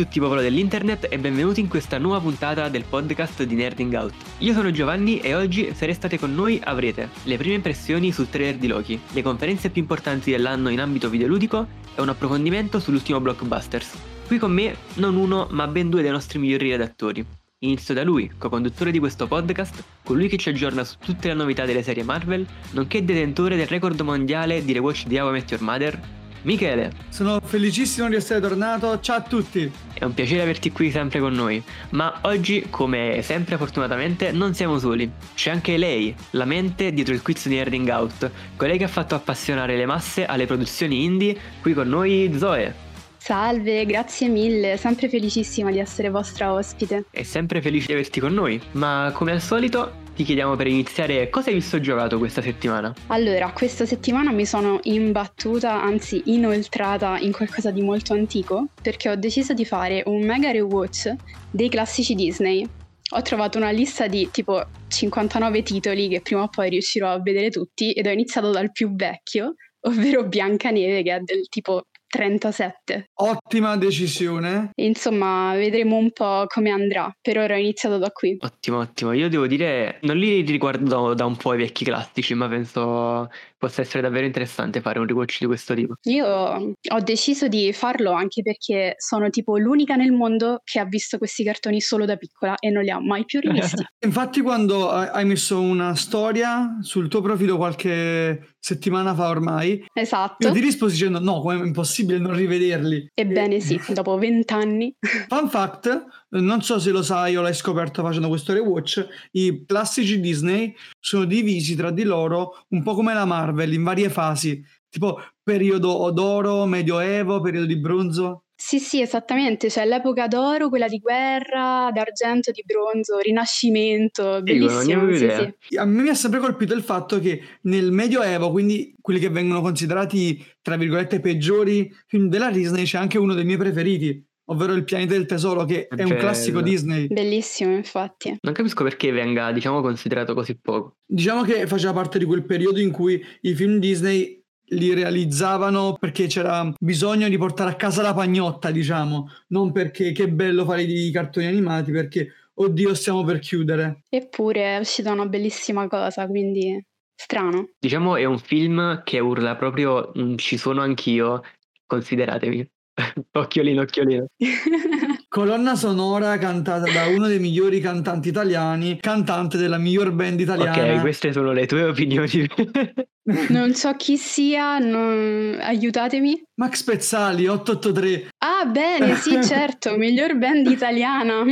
tutti popolo dell'internet e benvenuti in questa nuova puntata del podcast di Nerding Out. Io sono Giovanni e oggi se restate con noi avrete le prime impressioni sul trailer di Loki, le conferenze più importanti dell'anno in ambito videoludico e un approfondimento sull'ultimo blockbusters. Qui con me non uno ma ben due dei nostri migliori redattori. Inizio da lui, co-conduttore di questo podcast, colui che ci aggiorna su tutte le novità delle serie Marvel, nonché detentore del record mondiale di rewatch di How I Met Your Mother, Michele. Sono felicissimo di essere tornato, ciao a tutti. È un piacere averti qui sempre con noi, ma oggi, come sempre fortunatamente, non siamo soli. C'è anche lei, la mente dietro il quiz di Nerding Out, colei che ha fatto appassionare le masse alle produzioni indie, qui con noi Zoe. Salve, grazie mille, sempre felicissima di essere vostra ospite. E sempre felice di averti con noi, ma come al solito ti chiediamo per iniziare cosa hai visto giocato questa settimana? Allora, questa settimana mi sono imbattuta, anzi inoltrata in qualcosa di molto antico, perché ho deciso di fare un mega rewatch dei classici Disney. Ho trovato una lista di tipo 59 titoli che prima o poi riuscirò a vedere tutti ed ho iniziato dal più vecchio, ovvero Biancaneve che è del tipo 37. Ottima decisione. Insomma, vedremo un po' come andrà. Per ora ho iniziato da qui. Ottimo, ottimo. Io devo dire, non li riguardo da un po' i vecchi classici, ma penso possa essere davvero interessante fare un rewatch di questo tipo. Io ho deciso di farlo anche perché sono tipo l'unica nel mondo che ha visto questi cartoni solo da piccola e non li ha mai più rivisti. Infatti quando hai messo una storia sul tuo profilo qualche settimana fa ormai, esatto. io ti risposi dicendo no, come è impossibile non rivederli. Ebbene sì, dopo vent'anni. Fun fact, non so se lo sai o l'hai scoperto facendo questo rewatch, i classici Disney sono divisi tra di loro un po' come la Marvel in varie fasi, tipo periodo d'oro, medioevo, periodo di bronzo. Sì, sì, esattamente, c'è l'epoca d'oro, quella di guerra, d'argento, di bronzo, rinascimento, bellissimo. Sì, sì. A me mi ha sempre colpito il fatto che nel Medioevo, quindi quelli che vengono considerati, tra virgolette, peggiori film della Disney, c'è anche uno dei miei preferiti, ovvero Il pianeta del tesoro, che è un classico Disney. Bellissimo, infatti. Non capisco perché venga, diciamo, considerato così poco. Diciamo che faceva parte di quel periodo in cui i film Disney li realizzavano perché c'era bisogno di portare a casa la pagnotta, diciamo, non perché che bello fare i cartoni animati, perché oddio stiamo per chiudere. Eppure è uscita una bellissima cosa, quindi strano. Diciamo è un film che urla proprio ci sono anch'io, consideratemi. occhiolino, occhiolino. Colonna sonora cantata da uno dei migliori cantanti italiani, cantante della miglior band italiana. Ok, queste sono le tue opinioni. non so chi sia, non... aiutatemi. Max Pezzali, 883. Ah, bene, sì, certo, miglior band italiana.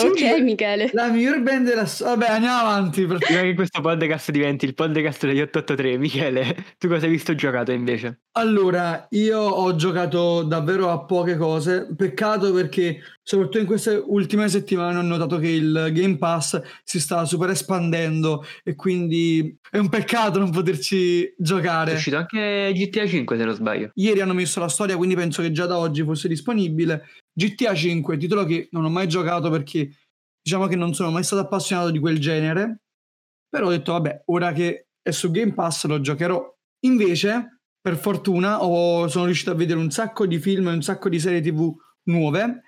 Ok, Michele. La miglior band della. Vabbè, andiamo avanti. Prima che questo podcast diventi il podcast degli 883, Michele, tu cosa hai visto giocato invece? Allora, io ho giocato davvero a poche cose. Peccato perché, soprattutto in queste ultime settimane, ho notato che il Game Pass si sta super espandendo e quindi è un peccato non poterci giocare. È uscito anche GTA 5, se non sbaglio. Ieri hanno messo la storia, quindi penso che già da oggi fosse disponibile. GTA 5, titolo che non ho mai giocato perché diciamo che non sono mai stato appassionato di quel genere, però ho detto vabbè, ora che è su Game Pass lo giocherò. Invece, per fortuna, ho, sono riuscito a vedere un sacco di film e un sacco di serie tv nuove.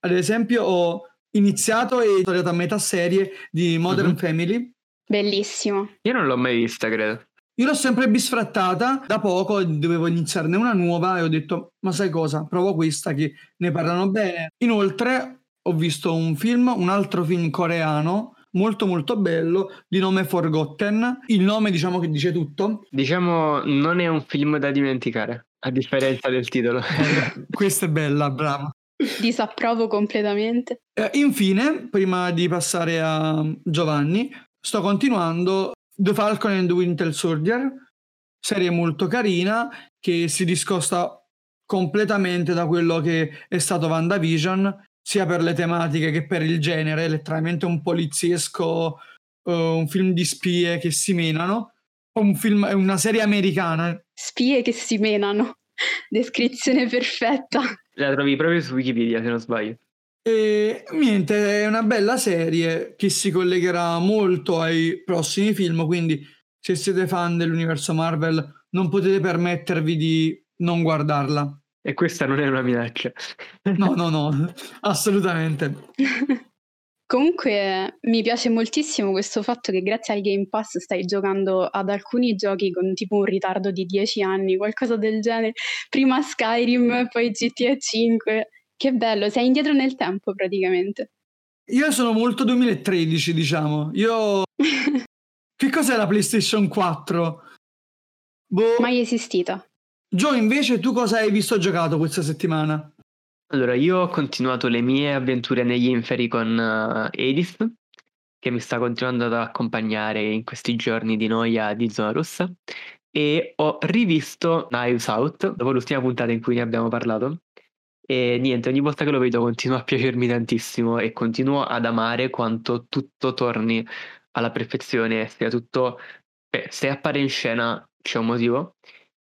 Ad esempio, ho iniziato e ho a metà serie di Modern uh-huh. Family. Bellissimo. Io non l'ho mai vista, credo. Io l'ho sempre bisfrattata, da poco dovevo iniziarne una nuova e ho detto, ma sai cosa, provo questa che ne parlano bene. Inoltre ho visto un film, un altro film coreano, molto molto bello, di nome Forgotten. Il nome diciamo che dice tutto. Diciamo non è un film da dimenticare, a differenza del titolo. Questa è bella, brava. Disapprovo completamente. Eh, infine, prima di passare a Giovanni, sto continuando The Falcon and the Winter Soldier, serie molto carina che si discosta completamente da quello che è stato WandaVision, sia per le tematiche che per il genere, letteralmente un poliziesco, uh, un film di spie che si menano, un film, è una serie americana. Spie che si menano, descrizione perfetta. La trovi proprio su Wikipedia se non sbaglio. E niente, è una bella serie che si collegherà molto ai prossimi film, quindi se siete fan dell'universo Marvel non potete permettervi di non guardarla. E questa non è una minaccia. No, no, no, assolutamente. Comunque mi piace moltissimo questo fatto che grazie al Game Pass stai giocando ad alcuni giochi con tipo un ritardo di 10 anni, qualcosa del genere. Prima Skyrim, poi GTA 5. Che bello, sei indietro nel tempo praticamente. Io sono molto 2013, diciamo. Io... che cos'è la PlayStation 4? Boh. Mai esistita. Gio, invece, tu cosa hai visto giocato questa settimana? Allora, io ho continuato le mie avventure negli inferi con uh, Edith, che mi sta continuando ad accompagnare in questi giorni di noia di Zona Rossa, e ho rivisto Knives Out, dopo l'ultima puntata in cui ne abbiamo parlato, e niente, ogni volta che lo vedo continua a piacermi tantissimo e continuo ad amare quanto tutto torni alla perfezione, sia tutto, eh, se appare in scena c'è un motivo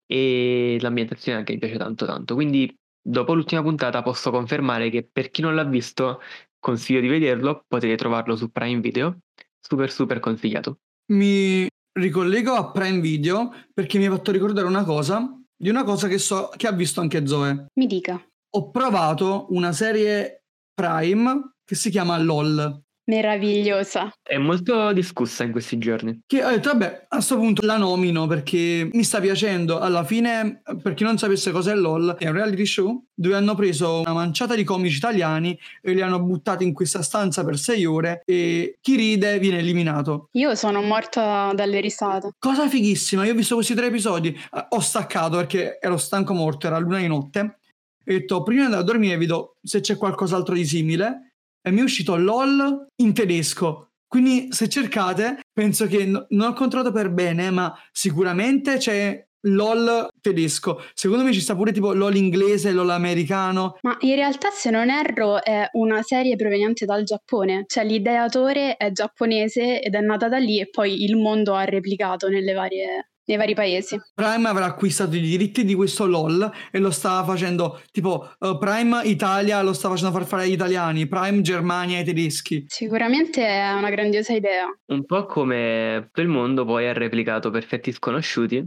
e l'ambientazione anche mi piace tanto tanto. Quindi dopo l'ultima puntata posso confermare che per chi non l'ha visto consiglio di vederlo, potete trovarlo su Prime Video, super super consigliato. Mi ricollego a Prime Video perché mi ha fatto ricordare una cosa, di una cosa che so che ha visto anche Zoe. Mi dica. Ho provato una serie Prime che si chiama LOL. Meravigliosa. È molto discussa in questi giorni. Che ho detto, vabbè, a questo punto la nomino perché mi sta piacendo. Alla fine, per chi non sapesse cos'è LOL, è un reality show dove hanno preso una manciata di comici italiani e li hanno buttati in questa stanza per sei ore e chi ride viene eliminato. Io sono morta dalle risate. Cosa fighissima, io ho visto questi tre episodi, ho staccato perché ero stanco morto, era luna di notte. E ho detto, prima di andare a dormire vedo se c'è qualcos'altro di simile e mi è uscito LOL in tedesco. Quindi se cercate, penso che no, non ho controllato per bene, ma sicuramente c'è LOL tedesco. Secondo me ci sta pure tipo LOL inglese, LOL americano. Ma in realtà, se non erro, è una serie proveniente dal Giappone. Cioè l'ideatore è giapponese ed è nata da lì e poi il mondo ha replicato nelle varie nei vari paesi. Prime avrà acquistato i diritti di questo LOL e lo sta facendo tipo uh, Prime Italia lo sta facendo far fare agli italiani, Prime Germania ai tedeschi. Sicuramente è una grandiosa idea. Un po' come tutto il mondo poi ha replicato Perfetti Sconosciuti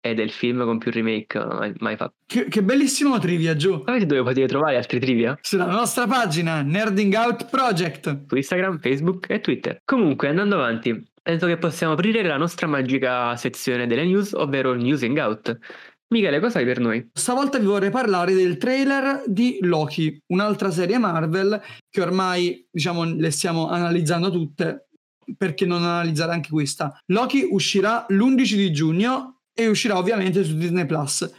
ed è il film con più remake mai, mai fatto. Che, che, bellissimo trivia, Gio. Sapete dove potete trovare altri trivia? Sulla nostra pagina Nerding Out Project. Su Instagram, Facebook e Twitter. Comunque, andando avanti, penso che possiamo aprire la nostra magica sezione delle news, ovvero il News Out. Michele, cosa hai per noi? Stavolta vi vorrei parlare del trailer di Loki, un'altra serie Marvel che ormai, diciamo, le stiamo analizzando tutte. Perché non analizzare anche questa? Loki uscirà l'11 di giugno e uscirà ovviamente su Disney Plus.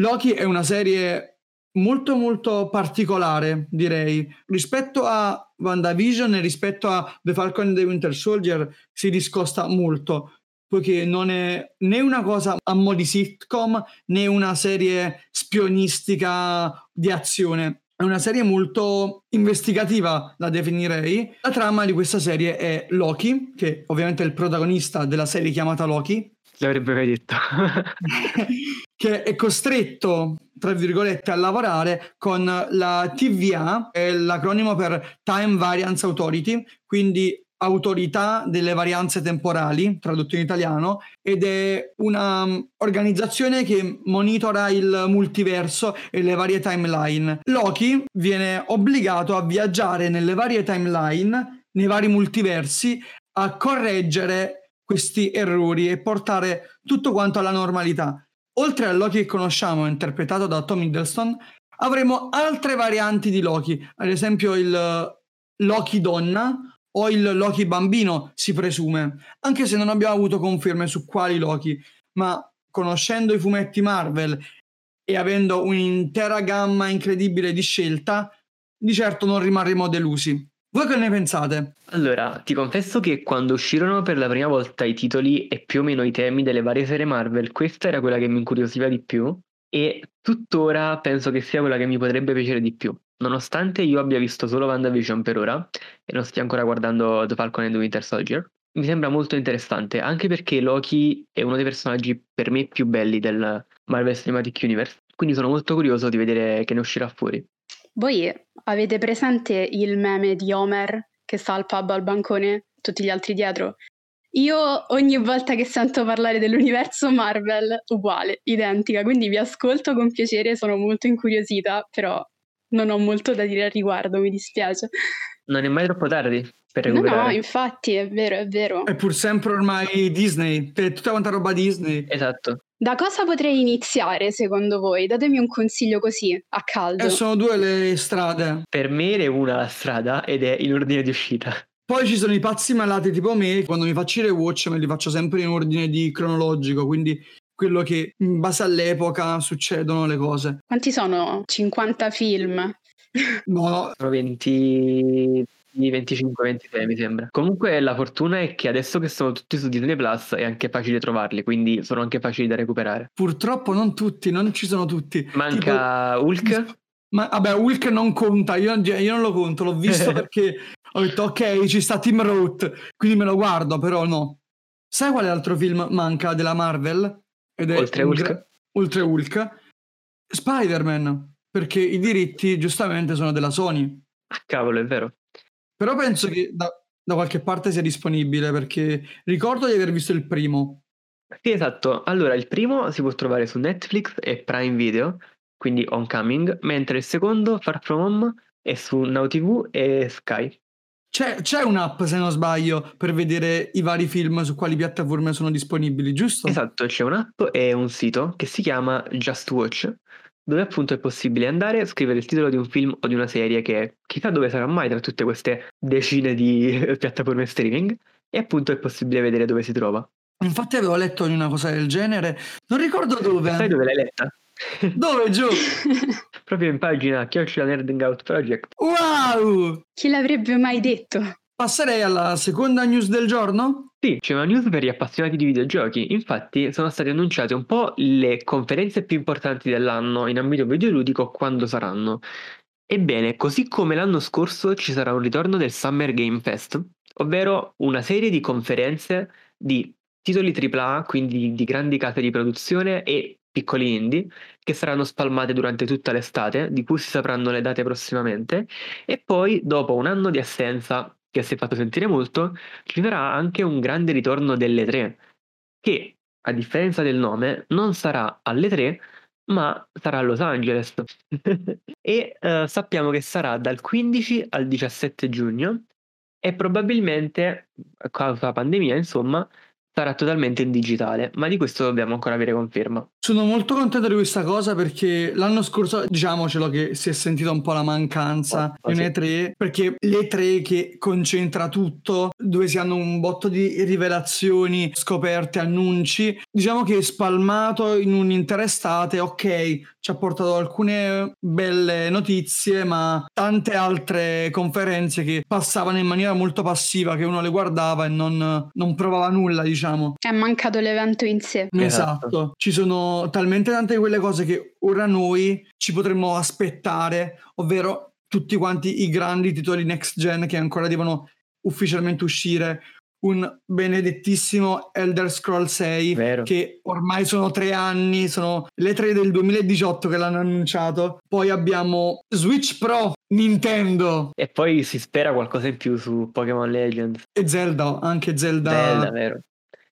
Loki è una serie molto molto particolare, direi. Rispetto a WandaVision e rispetto a The Falcon and the Winter Soldier si discosta molto, poiché non è né una cosa a mo' di sitcom né una serie spionistica di azione. È una serie molto investigativa, la definirei. La trama di questa serie è Loki, che ovviamente è il protagonista della serie chiamata Loki. L'avrebbe mai detto. che è costretto tra virgolette, a lavorare con la TVA, è l'acronimo per Time Variance Authority, quindi autorità delle varianze temporali, tradotto in italiano, ed è un'organizzazione um, che monitora il multiverso e le varie timeline. Loki viene obbligato a viaggiare nelle varie timeline, nei vari multiversi, a correggere questi errori e portare tutto quanto alla normalità. Oltre a Loki che conosciamo, interpretato da Tom Hiddleston, avremo altre varianti di Loki, ad esempio il eh, Loki donna o il Loki bambino, si presume, anche se non abbiamo avuto conferme su quali Loki, ma conoscendo i fumetti Marvel e avendo un'intera gamma incredibile di scelta, di certo non rimarremo delusi. Voi che ne pensate? Allora, ti confesso che quando uscirono per la prima volta i titoli e più o meno i temi delle varie serie Marvel, questa era quella che mi incuriosiva di più e tuttora penso che sia quella che mi potrebbe piacere di più. Nonostante io abbia visto solo WandaVision per ora e non stia ancora guardando The Falcon and the Winter Soldier, mi sembra molto interessante, anche perché Loki è uno dei personaggi per me più belli del Marvel Cinematic Universe, quindi sono molto curioso di vedere che ne uscirà fuori. Voi avete presente il meme di Homer che sta al pub al bancone, tutti gli altri dietro? Io ogni volta che sento parlare dell'universo Marvel, uguale, identica, quindi vi ascolto con piacere, sono molto incuriosita, però non ho molto da dire al riguardo, mi dispiace. Non è mai troppo tardi per No, recuperare. no, infatti, è vero, è vero. È pur sempre ormai Disney, è tutta quanta roba Disney. Esatto. Da cosa potrei iniziare secondo voi? Datemi un consiglio così, a caldo. E sono due le strade. Per me è una la strada ed è in ordine di uscita. Poi ci sono i pazzi malati tipo me, quando mi faccio i rewatch me li faccio sempre in ordine di cronologico, quindi quello che in base all'epoca succedono le cose. Quanti sono? 50 film? No, no, Sono 20... 25, 26 mi sembra. Comunque la fortuna è che adesso che sono tutti su Disney Plus è anche facile trovarli, quindi sono anche facili da recuperare. purtroppo non tutti, non ci sono tutti. Manca Hulk, Tipo- ma vabbè, Hulk non conta, io, io non lo conto, l'ho visto perché ho detto ok, ci sta Tim Roth, quindi me lo guardo, però no. Sai quale altro film manca della Marvel? Ed è oltre Hulk. gra- oltre Hulk? Spider-Man, perché i diritti giustamente sono della Sony. Ah, cavolo, è vero. Però penso che da, da qualche parte sia disponibile, perché ricordo di aver visto il primo. Sì, esatto. Allora, il primo si può trovare su Netflix e Prime Video, quindi Oncoming, mentre il secondo, Far From Home, è su Now TV e Sky. C'è, c'è un'app, se non sbaglio, per vedere i vari film su quali piattaforme sono disponibili, giusto? Esatto, c'è un'app e un sito che si chiama Just Watch, dove appunto è possibile andare, scrivere il titolo di un film o di una serie che chissà dove sarà mai tra tutte queste decine di piattaforme streaming, e appunto è possibile vedere dove si trova. Infatti avevo letto una cosa del genere, non ricordo dove. Sai dove l'hai letta? Dove, giù? Proprio in pagina Chiocciola Nerding Out Project. Wow! Chi l'avrebbe mai detto? Passerei alla seconda news del giorno? Sì, c'è una news per gli appassionati di videogiochi. Infatti, sono state annunciate un po' le conferenze più importanti dell'anno in ambito videoludico quando saranno. Ebbene, così come l'anno scorso ci sarà un ritorno del Summer Game Fest, ovvero una serie di conferenze di titoli AAA, quindi di, di grandi case di produzione e piccoli indie, che saranno spalmate durante tutta l'estate, di cui si sapranno le date prossimamente, e poi dopo un anno di assenza che si è fatto sentire molto, ci sarà anche un grande ritorno delle tre, che a differenza del nome non sarà alle tre, ma sarà a Los Angeles. e eh, sappiamo che sarà dal 15 al 17 giugno e probabilmente, a causa della pandemia, insomma, sarà totalmente in digitale, ma di questo dobbiamo ancora avere conferma. Sono molto contento di questa cosa perché l'anno scorso, diciamocelo, che si è sentita un po' la mancanza Oh, di sì. un'E3, perché l'E3 che concentra tutto, dove si hanno un botto di rivelazioni, scoperte, annunci, diciamo che spalmato in un'intera estate, ok, ci ha portato alcune belle notizie, ma tante altre conferenze che passavano in maniera molto passiva, che uno le guardava e non, non provava nulla, diciamo. È mancato l'evento in sé. Esatto. Esatto. Ci sono talmente tante di quelle cose che ora noi ci potremmo aspettare, ovvero tutti quanti i grandi titoli next gen che ancora devono ufficialmente uscire. Un benedettissimo Elder Scroll 6 Vero. che ormai sono tre anni, sono le tre del 2018 che l'hanno annunciato. Poi abbiamo Switch Pro, Nintendo E poi si spera qualcosa in più su Pokémon Legends. e Zelda, anche Zelda. Bella, vero.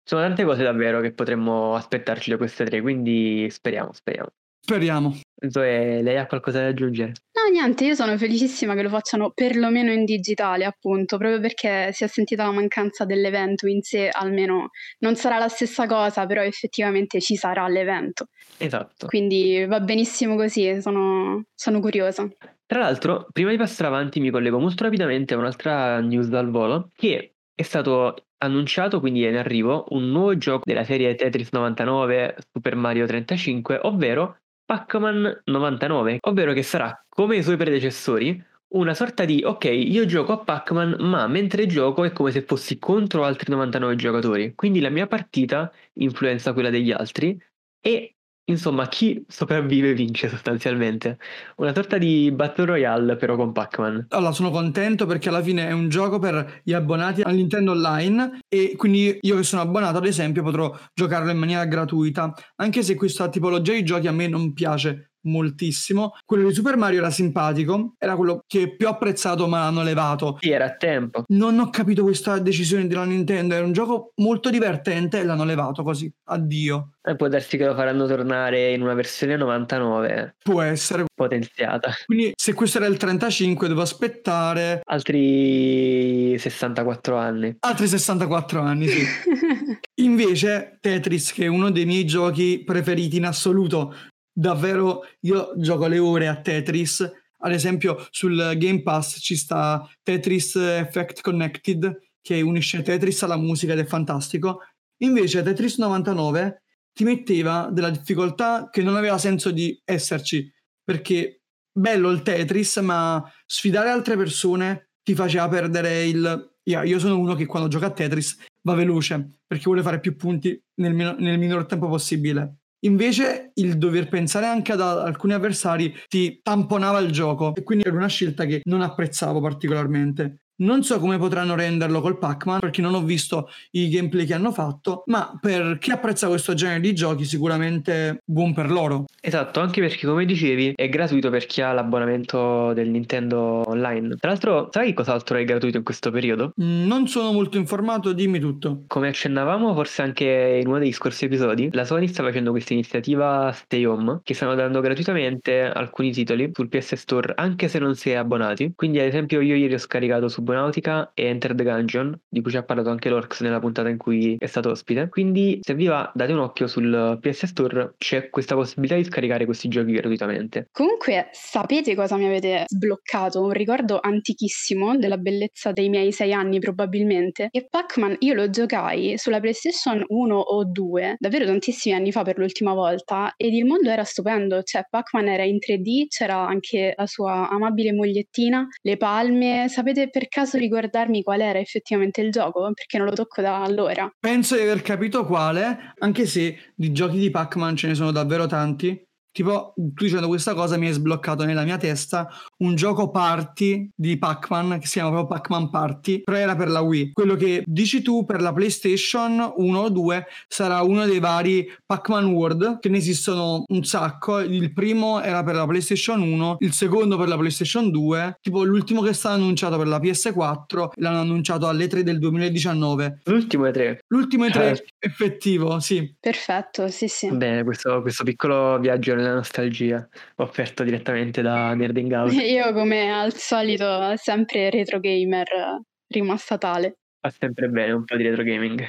Sono tante cose davvero che potremmo aspettarci da queste tre, quindi speriamo, speriamo. Speriamo. Zoe, lei ha qualcosa da aggiungere? No, niente, io sono felicissima che lo facciano perlomeno in digitale, appunto, proprio perché si è sentita la mancanza dell'evento in sé, almeno non sarà la stessa cosa, però effettivamente ci sarà l'evento. Esatto. Quindi va benissimo così, sono, sono curiosa. Tra l'altro, prima di passare avanti, mi collego molto rapidamente a un'altra news dal volo, che è stato annunciato, quindi è in arrivo, un nuovo gioco della serie Tetris 99 Super Mario 35, ovvero Pac-Man 99, ovvero che sarà, come i suoi predecessori, una sorta di ok, io gioco a Pac-Man, ma mentre gioco è come se fossi contro altri 99 giocatori. Quindi la mia partita influenza quella degli altri e insomma chi sopravvive vince sostanzialmente. Una sorta di Battle Royale però con Pac-Man. Allora, sono contento perché alla fine è un gioco per gli abbonati al Nintendo Online e quindi io che sono abbonato, ad esempio, potrò giocarlo in maniera gratuita, anche se questa tipologia di giochi a me non piace moltissimo. Quello di Super Mario era simpatico, era quello che più ho apprezzato ma l'hanno levato. Sì, era a tempo. Non ho capito questa decisione della Nintendo, era un gioco molto divertente e l'hanno levato così, addio. E può darsi che lo faranno tornare in una versione 99 Può essere. potenziata. Quindi se questo era il 35 devo aspettare Altri 64 anni. altri 64 anni, sì. Invece Tetris, che è uno dei miei giochi preferiti in assoluto, davvero io gioco le ore a Tetris. Ad esempio sul Game Pass ci sta Tetris Effect Connected che unisce Tetris alla musica ed è fantastico. Invece Tetris 99 ti metteva della difficoltà che non aveva senso di esserci, perché bello il Tetris, ma sfidare altre persone ti faceva perdere il... Io io sono uno che quando gioca a Tetris va veloce, perché vuole fare più punti nel, meno- nel minor tempo possibile. Invece il dover pensare anche ad alcuni avversari ti tamponava il gioco e quindi era una scelta che non apprezzavo particolarmente. Non so come potranno renderlo col Pac-Man perché non ho visto i gameplay che hanno fatto, ma per chi apprezza questo genere di giochi sicuramente buon per loro. Esatto, anche perché come dicevi è gratuito per chi ha l'abbonamento del Nintendo Online. Tra l'altro, sai cos'altro è gratuito in questo periodo? Mm, Non sono molto informato, dimmi tutto. Come accennavamo forse anche in uno degli scorsi episodi, la Sony sta facendo questa iniziativa Stay Home che stanno dando gratuitamente alcuni titoli sul PS Store anche se non si è abbonati. Quindi ad esempio io ieri ho scaricato Subnautica e Enter the Gungeon, di cui ci ha parlato anche l'Orcs nella puntata in cui è stato ospite. Quindi se vi va date un occhio sul PS Store, c'è questa possibilità di scaricare questi giochi gratuitamente. Comunque, sapete cosa mi avete sbloccato? Un ricordo antichissimo della bellezza dei miei sei anni, probabilmente. E Pac-Man io lo giocai sulla PlayStation 1 o 2, davvero tantissimi anni fa per l'ultima volta, ed il mondo era stupendo. Cioè, Pac-Man era in 3D, c'era anche la sua amabile mogliettina, le palme. Sapete per caso ricordarmi qual era effettivamente il gioco? Perché non lo tocco da allora. Penso di aver capito quale, anche se di giochi di Pac-Man ce ne sono davvero tanti. Tipo, tu dicendo questa cosa mi hai sbloccato nella mia testa un gioco party di Pac-Man che si chiama proprio Pac-Man Party, però era per la Wii. Quello che dici tu per la PlayStation 1 o 2 sarà uno dei vari Pac-Man World, che ne esistono un sacco. Il primo era per la PlayStation 1, il secondo per la PlayStation 2, tipo l'ultimo che è stato annunciato per la PS4 l'hanno annunciato alle 3 del 2019. L'ultimo è tre. L'ultimo e tre Certo. effettivo, sì. Perfetto, sì, sì. Bene, questo, questo piccolo viaggio nella nostalgia offerto direttamente da Nerding Out. Io, come al solito, sempre retro gamer, rimasta tale. Fa sempre bene un po' di retro gaming.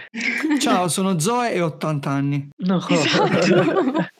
Ciao, sono Zoe e ho 80 anni. No. Esatto.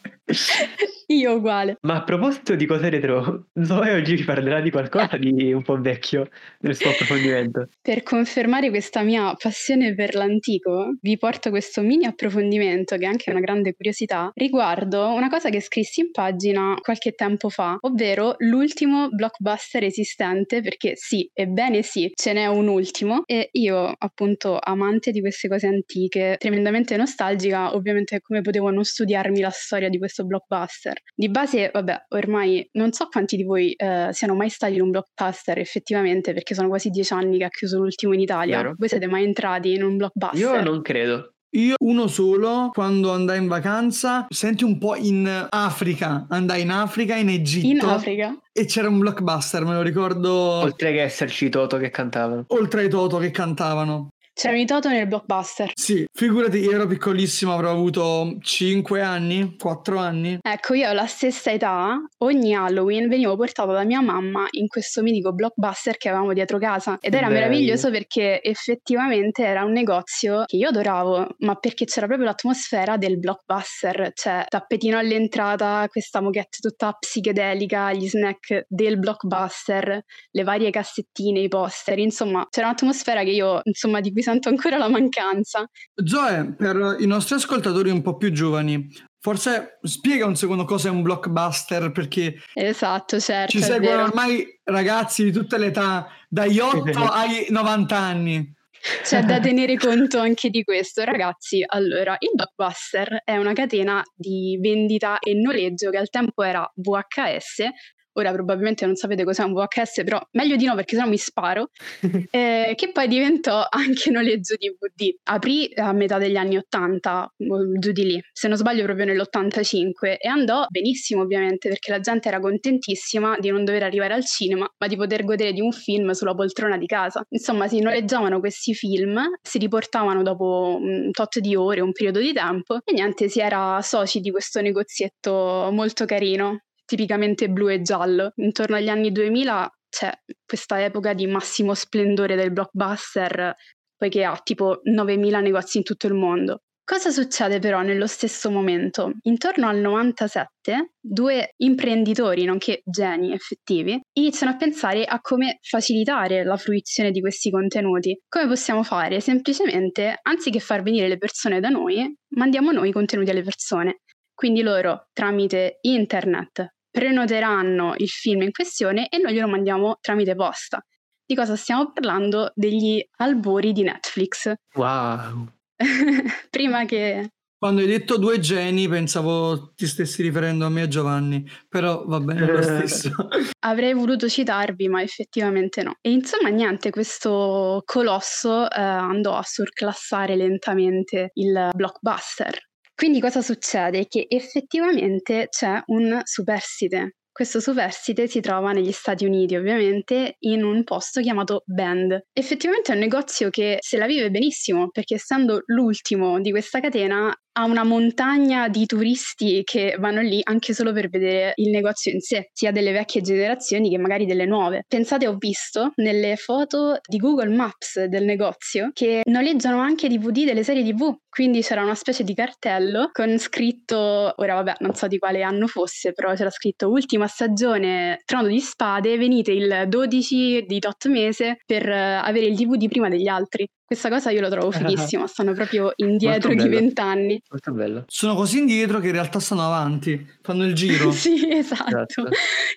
Io uguale. Ma a proposito di cose retro, Zoe oggi vi parlerà di qualcosa di un po' vecchio nel suo approfondimento. Per confermare questa mia passione per l'antico, vi porto questo mini approfondimento, che è anche una grande curiosità, riguardo una cosa che scrissi in pagina qualche tempo fa, ovvero l'ultimo blockbuster esistente, perché sì, ebbene sì, ce n'è un ultimo, e io, appunto, amante di queste cose antiche, tremendamente nostalgica, ovviamente come potevo non studiarmi la storia di questo blockbuster. Di base, vabbè, ormai non so quanti di voi eh, siano mai stati in un blockbuster effettivamente, perché sono quasi dieci anni che ha chiuso l'ultimo in Italia. Vero. Voi siete mai entrati in un blockbuster? Io non credo. Io uno solo, quando andai in vacanza, senti un po' in Africa, andai in Africa, in Egitto, In Africa? e c'era un blockbuster, me lo ricordo, Oltre che esserci i Toto che cantavano. oltre ai Toto che cantavano. C'erano i Toto nel blockbuster. Sì, figurati, io ero piccolissimo, avrò avuto 5 anni, 4 anni. Ecco, io alla stessa età, ogni Halloween venivo portata da mia mamma in questo mitico blockbuster che avevamo dietro casa. Ed era bello. meraviglioso perché effettivamente era un negozio che io adoravo, ma perché c'era proprio l'atmosfera del blockbuster. Cioè, tappetino all'entrata, questa moquette tutta psichedelica, gli snack del blockbuster, le varie cassettine, i poster. Insomma, c'era un'atmosfera che io, insomma, di cui sento ancora la mancanza. Zoe, per i nostri ascoltatori un po' più giovani, forse spiega un secondo cosa è un blockbuster, perché Esatto, certo. ci seguono ormai ragazzi di tutte le età, dagli 8 ai 90 anni. C'è da tenere conto anche di questo, ragazzi. Allora, il Blockbuster è una catena di vendita e noleggio che al tempo era VHS, ora probabilmente non sapete cos'è un VHS, però meglio di no perché sennò mi sparo, eh, che poi diventò anche noleggio DVD. Aprì a metà degli anni 80, giù di lì, se non sbaglio proprio nell'85, e andò benissimo ovviamente perché la gente era contentissima di non dover arrivare al cinema, ma di poter godere di un film sulla poltrona di casa. Insomma, si noleggiavano questi film, si riportavano dopo un tot di ore, un periodo di tempo, e niente, si era soci di questo negozietto molto carino, tipicamente blu e giallo. Intorno agli anni 2000 c'è questa epoca di massimo splendore del blockbuster, poiché ha tipo 9.000 negozi in tutto il mondo. Cosa succede però nello stesso momento? Intorno al 97, due imprenditori, nonché geni effettivi, iniziano a pensare a come facilitare la fruizione di questi contenuti. Come possiamo fare? Semplicemente, anziché far venire le persone da noi, mandiamo noi i contenuti alle persone. Quindi loro, tramite internet, prenoteranno il film in questione e noi glielo mandiamo tramite posta. Di cosa stiamo parlando? Degli albori di Netflix. Wow! Prima che... Quando hai detto due geni pensavo ti stessi riferendo a me e a Giovanni, però va bene lo stesso. Avrei voluto citarvi, ma effettivamente no. E insomma niente, questo colosso eh, andò a surclassare lentamente il blockbuster. Quindi cosa succede? Che effettivamente c'è un superstite questo superstite si trova negli Stati Uniti, ovviamente, in un posto chiamato Bend. Effettivamente è un negozio che se la vive benissimo, perché essendo l'ultimo di questa catena ha una montagna di turisti che vanno lì anche solo per vedere il negozio in sé, sia delle vecchie generazioni che magari delle nuove. Pensate, ho visto nelle foto di Google Maps del negozio che noleggiano anche DVD delle serie TV, quindi c'era una specie di cartello con scritto, ora vabbè, non so di quale anno fosse, però c'era scritto ultima stagione Trono di Spade, venite il 12 di tot mese per eh, avere il DVD prima degli altri. Questa cosa io lo trovo fighissima, stanno proprio indietro di vent'anni. Molto bello. Sono così indietro che in realtà stanno avanti, fanno il giro. sì, esatto. esatto.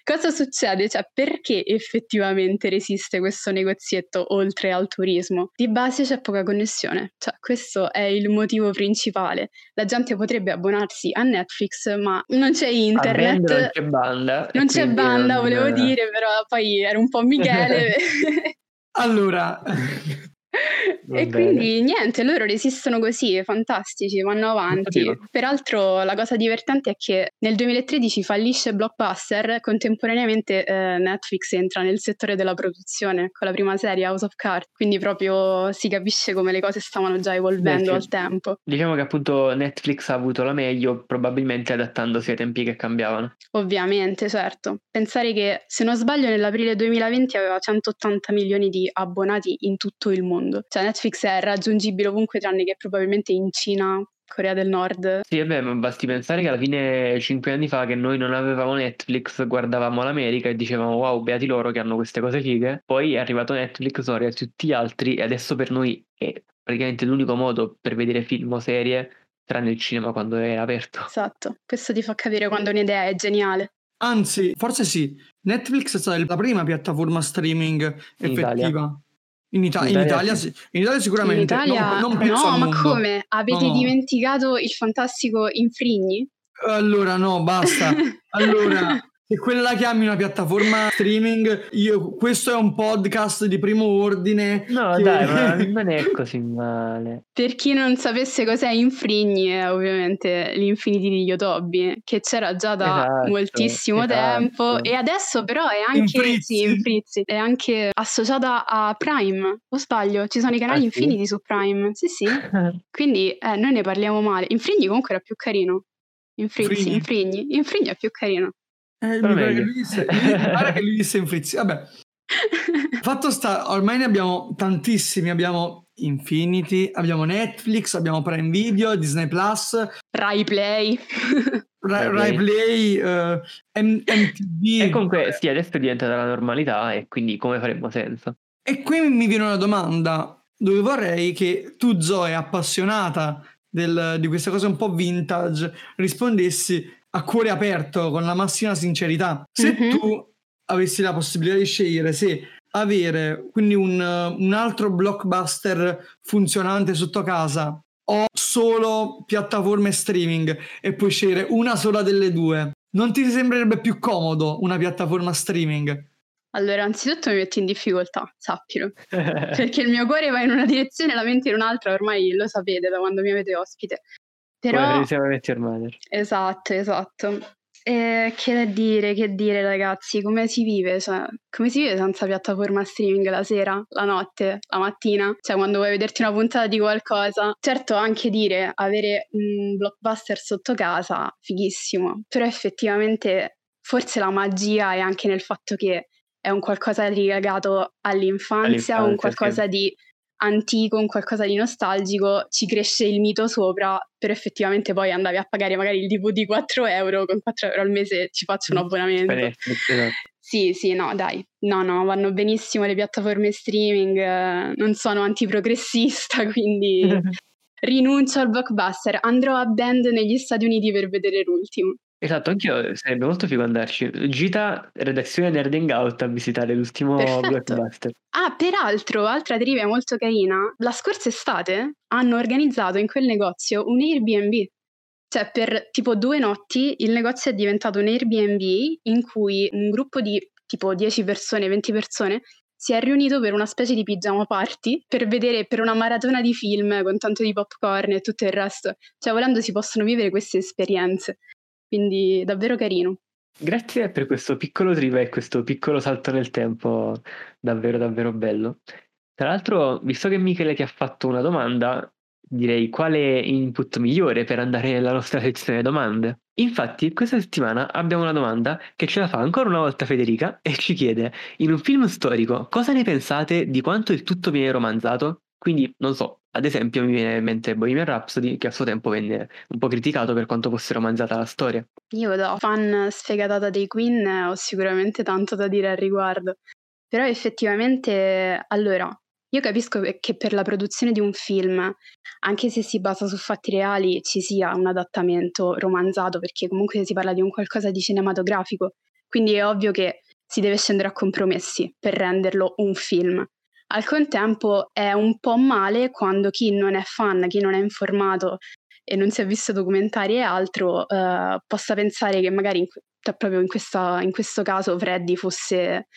Cosa succede? Cioè, perché effettivamente resiste questo negozietto oltre al turismo? Di base c'è poca connessione, cioè questo è il motivo principale. La gente potrebbe abbonarsi a Netflix, ma non c'è internet. non c'è banda. Non c'è banda, non... volevo dire, però poi era un po' Michele. allora, e quindi niente, loro resistono così, fantastici, vanno avanti. Peraltro la cosa divertente è che nel 2013 fallisce Blockbuster, contemporaneamente eh, Netflix entra nel settore della produzione con la prima serie House of Cards, quindi proprio si capisce come le cose stavano già evolvendo Beh, al tempo. Diciamo che appunto Netflix ha avuto la meglio, probabilmente adattandosi ai tempi che cambiavano. Ovviamente, certo. Pensare che se non sbaglio nell'aprile 2020 aveva 180 milioni di abbonati in tutto il mondo mondo. Cioè Netflix è raggiungibile ovunque tranne che probabilmente in Cina, Corea del Nord. Sì, vabbè, ma basti pensare che alla fine, cinque anni fa, che noi non avevamo Netflix, guardavamo l'America e dicevamo wow, beati loro che hanno queste cose fighe. Poi è arrivato Netflix, sono arrivati tutti gli altri e adesso per noi è praticamente l'unico modo per vedere film o serie tranne il cinema quando è aperto. Esatto, questo ti fa capire quando un'idea è geniale. Anzi, forse sì, Netflix è stata la prima piattaforma streaming effettiva. In, Ita- in, Italia, in, Italia, sicuramente. In Italia, non, non no, ma come? Avete no. dimenticato il fantastico Infrigni? Allora, no, basta. Allora, se quella la chiami una piattaforma streaming, io, questo è un podcast di primo ordine. No, che... dai, ma non è così male. Per chi non sapesse cos'è Infrigni, è ovviamente l'Infinity di Yotobi, che c'era già da esatto, moltissimo esatto. tempo e adesso però è anche, sì, Infrizzi, è anche associata a Prime, o sbaglio? Ci sono i canali ah, Infinity sì? su Prime, sì sì. Quindi eh, noi ne parliamo male. Infrigni comunque era più carino. Infrizzi, Infrigni. Infrigni è più carino. Eh, mi pare che lui disse, che lui disse in frizzi. Vabbè. Fatto sta, ormai ne abbiamo tantissimi. Abbiamo Infinity, abbiamo Netflix, abbiamo Prime Video, Disney Plus, Rai Play. Rai, Rai Play, uh, M- MTV. E comunque sì, adesso diventata la normalità e quindi come faremmo senza? E qui mi viene una domanda dove vorrei che tu, Zoe, appassionata del, di queste cose un po' vintage, rispondessi a cuore aperto, con la massima sincerità. Se mm-hmm. tu avessi la possibilità di scegliere se avere quindi un, un altro blockbuster funzionante sotto casa o solo piattaforme streaming e puoi scegliere una sola delle due, non ti sembrerebbe più comodo una piattaforma streaming? Allora, anzitutto mi metti in difficoltà, sappilo, perché il mio cuore va in una direzione e la mente in un'altra, ormai lo sapete da quando mi avete ospite. Però... Mother. Esatto, esatto. E che dire, che dire ragazzi, come si vive? Cioè, come si vive senza piattaforma streaming la sera, la notte, la mattina? Cioè quando vuoi vederti una puntata di qualcosa. Certo anche dire avere un blockbuster sotto casa, fighissimo, però effettivamente forse la magia è anche nel fatto che è un qualcosa legato all'infanzia, all'infanzia un qualcosa sì. di antico, un qualcosa di nostalgico, ci cresce il mito sopra, però effettivamente poi andavi a pagare magari il DVD 4 euro, con 4 euro al mese ci faccio un mm, abbonamento. Esatto. Sì, sì, no, dai, no, no, vanno benissimo le piattaforme streaming, eh, non sono antiprogressista, quindi rinuncio al blockbuster, andrò a band negli Stati Uniti per vedere l'ultimo. Esatto, anch'io sarebbe molto figo andarci. Gita, redazione Nerding Out a visitare l'ultimo Perfetto. blockbuster. Ah, peraltro, altra trivia molto carina, la scorsa estate hanno organizzato in quel negozio un Airbnb. Cioè, per tipo due notti il negozio è diventato un Airbnb in cui un gruppo di tipo 10 persone, 20 persone si è riunito per una specie di pigiama party per vedere per una maratona di film con tanto di popcorn e tutto il resto. Cioè, volendo si possono vivere queste esperienze quindi davvero carino. Grazie per questo piccolo trivia e questo piccolo salto nel tempo, davvero davvero bello. Tra l'altro, visto che Michele ti ha fatto una domanda, direi quale input migliore per andare nella nostra sezione domande. Infatti, questa settimana abbiamo una domanda che ce la fa ancora una volta Federica e ci chiede: in un film storico, cosa ne pensate di quanto il tutto viene romanzato? Quindi, non so, ad esempio mi viene in mente Bohemian Rhapsody che a suo tempo venne un po' criticato per quanto fosse romanzata la storia. Io da fan sfegatata dei Queen ho sicuramente tanto da dire al riguardo. Però effettivamente, allora, io capisco che per la produzione di un film, anche se si basa su fatti reali, ci sia un adattamento romanzato, perché comunque si parla di un qualcosa di cinematografico. Quindi è ovvio che si deve scendere a compromessi per renderlo un film. Al contempo è un po' male quando chi non è fan, chi non è informato e non si è visto documentari e altro, eh, possa pensare che magari in, cioè proprio in, questa, in, questo caso Freddy fosse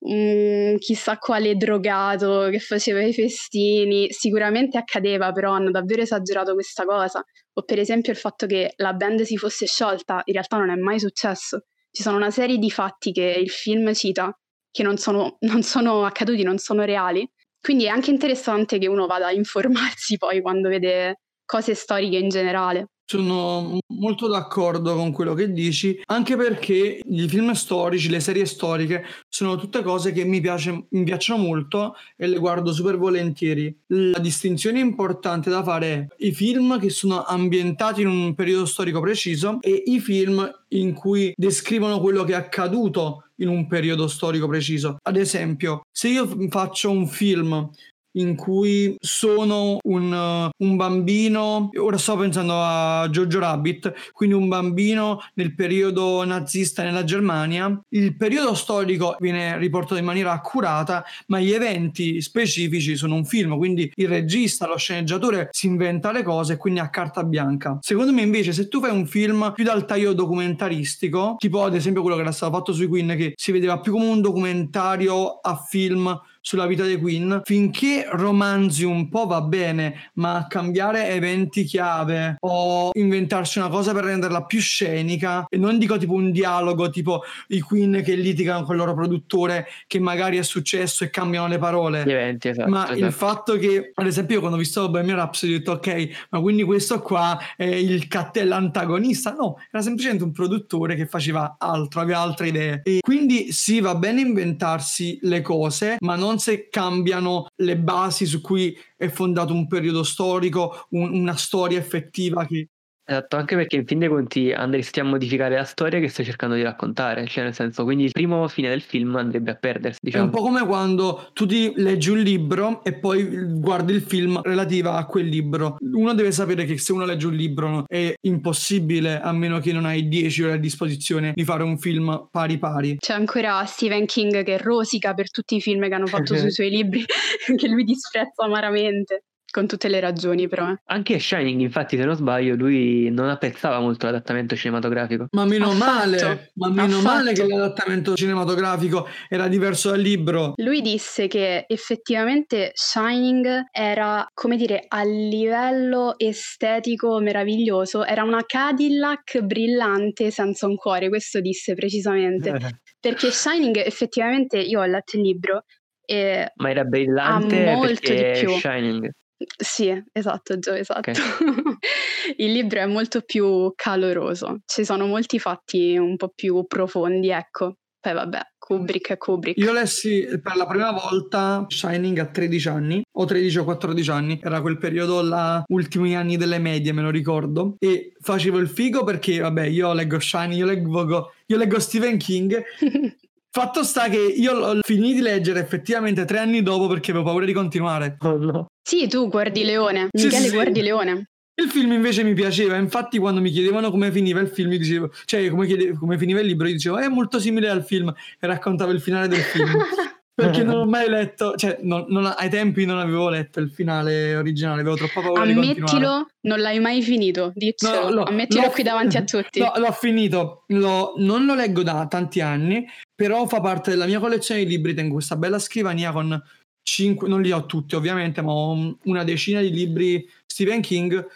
um, chissà quale drogato che faceva i festini. Sicuramente accadeva, però hanno davvero esagerato questa cosa. O per esempio il fatto che la band si fosse sciolta, in realtà non è mai successo. Ci sono una serie di fatti che il film cita che non sono, non sono accaduti, non sono reali. Quindi è anche interessante che uno vada a informarsi poi quando vede cose storiche in generale. Sono molto d'accordo con quello che dici, anche perché i film storici, le serie storiche, sono tutte cose che mi, piace, mi piacciono molto e le guardo super volentieri. La distinzione importante da fare è i film che sono ambientati in un periodo storico preciso e i film in cui descrivono quello che è accaduto in un periodo storico preciso. Ad esempio, se io faccio un film in cui sono un, un, bambino, ora sto pensando a Jojo Rabbit, quindi un bambino nel periodo nazista nella Germania, il periodo storico viene riportato in maniera accurata, ma gli eventi specifici sono un film, quindi il regista, lo sceneggiatore si inventa le cose, quindi a carta bianca. Secondo me invece se tu fai un film più dal taglio documentaristico, tipo ad esempio quello che era stato fatto sui Queen, che si vedeva più come un documentario a film sulla vita dei Queen, finché romanzi un po' va bene, ma cambiare eventi chiave o inventarsi una cosa per renderla più scenica, e non dico tipo un dialogo tipo i Queen che litigano con il loro produttore che magari è successo e cambiano le parole. Gli eventi, esatto. Ma esatto. il fatto che, ad esempio, io quando ho visto Bohemian Rhapsody ho detto ok, ma quindi questo qua è il cattello antagonista? No, era semplicemente un produttore che faceva altro, aveva altre idee. E quindi sì, va bene inventarsi le cose, ma non se cambiano le basi su cui è fondato un periodo storico, un, una storia effettiva che Esatto, anche perché in fin dei conti andresti a modificare la storia che stai cercando di raccontare, cioè nel senso, quindi il primo fine del film andrebbe a perdersi. Diciamo. È un po' come quando tu ti leggi un libro e poi guardi il film relativo a quel libro. Uno deve sapere che se uno legge un libro è impossibile, a meno che non hai 10 ore a disposizione, di fare un film pari pari. C'è ancora Stephen King che rosica per tutti i film che hanno fatto sui suoi libri, che lui disprezza amaramente. Con tutte le ragioni però. eh. Anche Shining, infatti, se non sbaglio, lui non apprezzava molto l'adattamento cinematografico. Ma meno Affatto, male, ma meno affatto. male che l'adattamento cinematografico era diverso dal libro. Lui disse che effettivamente Shining era, come dire, a livello estetico meraviglioso, era una Cadillac brillante senza un cuore, questo disse precisamente. Eh, Perché Shining effettivamente, io ho letto il libro e Ma era brillante Ha molto perché di più. Shining. Sì, esatto, Gio, esatto. Il libro è molto più caloroso, ci sono molti fatti un po' più profondi, ecco. Poi vabbè, Kubrick è Kubrick. Io lessi per la prima volta Shining a 13 anni, o 13 o 14 anni, era quel periodo là, ultimi anni delle medie, me lo ricordo, e facevo il figo perché, vabbè, io leggo Shining, io leggo, io leggo Stephen King, fatto sta che io l'ho finito di leggere effettivamente tre anni dopo perché avevo paura di continuare. Oh no. Sì, tu guardi Leone, Sì, Michele sì, sì. guardi Leone. Il film invece mi piaceva, infatti quando mi chiedevano come finiva il film, dicevo, cioè come, chiede- come finiva il libro, io dicevo è molto simile al film e raccontavo il finale del film. Perché non ho mai letto, cioè non- non- ai tempi non avevo letto il finale originale, avevo troppa paura di continuare. Ammettilo, non l'hai mai finito. No, no, Ammettilo qui davanti a tutti. No, l'ho finito, L'ho- non lo leggo da tanti anni, però fa parte della mia collezione di libri, tengo questa bella scrivania con cinque, non li ho tutti ovviamente, ma ho un- una decina di libri Stephen King,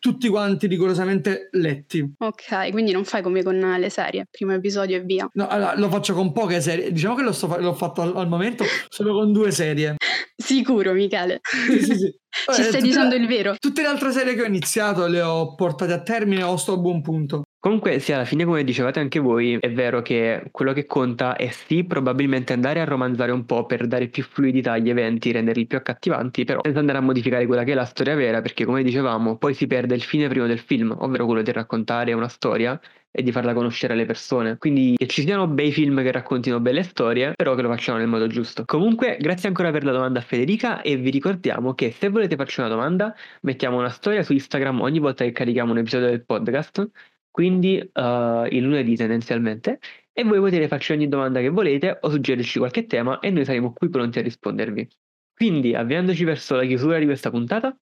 tutti quanti rigorosamente letti. Ok, quindi non fai come con le serie, primo episodio e via. No, allora, lo faccio con poche serie, diciamo che lo sto fa- l'ho fatto al, al momento solo con due serie. Sicuro, Michele. Sì, sì, sì. Ci Eh, stai tutte dicendo le- il vero. Tutte le altre serie che ho iniziato le ho portate a termine o sto a buon punto. Comunque, sì, alla fine, come dicevate anche voi, è vero che quello che conta è sì, probabilmente andare a romanzare un po' per dare più fluidità agli eventi, renderli più accattivanti, però senza andare a modificare quella che è la storia vera, perché come dicevamo, poi si perde il fine primo del film, ovvero quello di raccontare una storia e di farla conoscere alle persone. Quindi che ci siano bei film che raccontino belle storie, però che lo facciano nel modo giusto. Comunque, grazie ancora per la domanda a Federica e vi ricordiamo che se volete farci una domanda, mettiamo una storia su Instagram ogni volta che carichiamo un episodio del podcast quindi eh, il lunedì tendenzialmente, e voi potete farci ogni domanda che volete o suggerirci qualche tema e noi saremo qui pronti a rispondervi. Quindi, avviandoci verso la chiusura di questa puntata,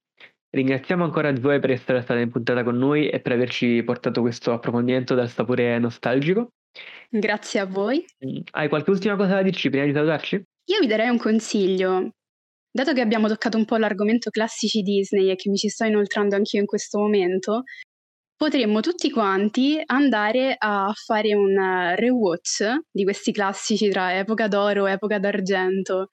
ringraziamo ancora voi per essere stati in puntata con noi e per averci portato questo approfondimento dal sapore nostalgico. Grazie a voi. Mm, Hai qualche ultima cosa da dirci prima di salutarci? Io vi darei un consiglio. Dato che abbiamo toccato un po' l'argomento classici Disney e che mi ci sto inoltrando anch'io in questo momento, potremmo tutti quanti andare a fare un eh, rewatch di questi classici tra epoca d'oro e epoca d'argento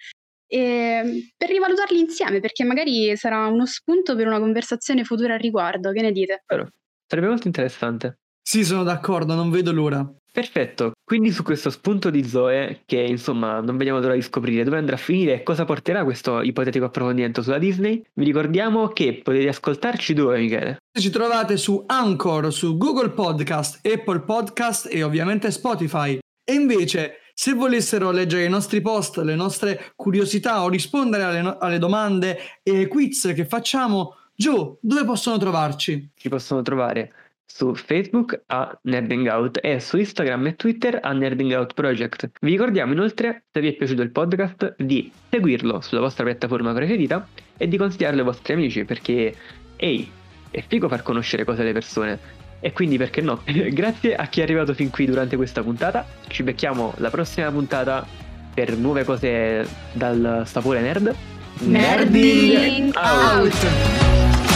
e per rivalutarli insieme, perché magari sarà uno spunto per una conversazione futura al riguardo. Che ne dite? Vero. Sarebbe molto interessante. Sì, sono d'accordo, non vedo l'ora. Perfetto, quindi su questo spunto di Zoe, che insomma non vediamo l'ora di scoprire dove andrà a finire e cosa porterà questo ipotetico approfondimento sulla Disney, vi ricordiamo che potete ascoltarci dove, Michele? Ci trovate su Anchor, su Google Podcast, Apple Podcast e ovviamente Spotify. E invece, se volessero leggere i nostri post, le nostre curiosità o rispondere alle, no- alle domande e quiz che facciamo, Gio, dove possono trovarci? Ci possono trovare su Facebook a Nerding Out e su Instagram e Twitter a Nerding Out Project. Vi ricordiamo inoltre, se vi è piaciuto il podcast, di seguirlo sulla vostra piattaforma preferita e di consigliarlo ai vostri amici perché, ehi, è figo far conoscere cose alle persone. E quindi perché no? Grazie a chi è arrivato fin qui durante questa puntata. Ci becchiamo la prossima puntata per nuove cose dal sapore nerd. Nerding out.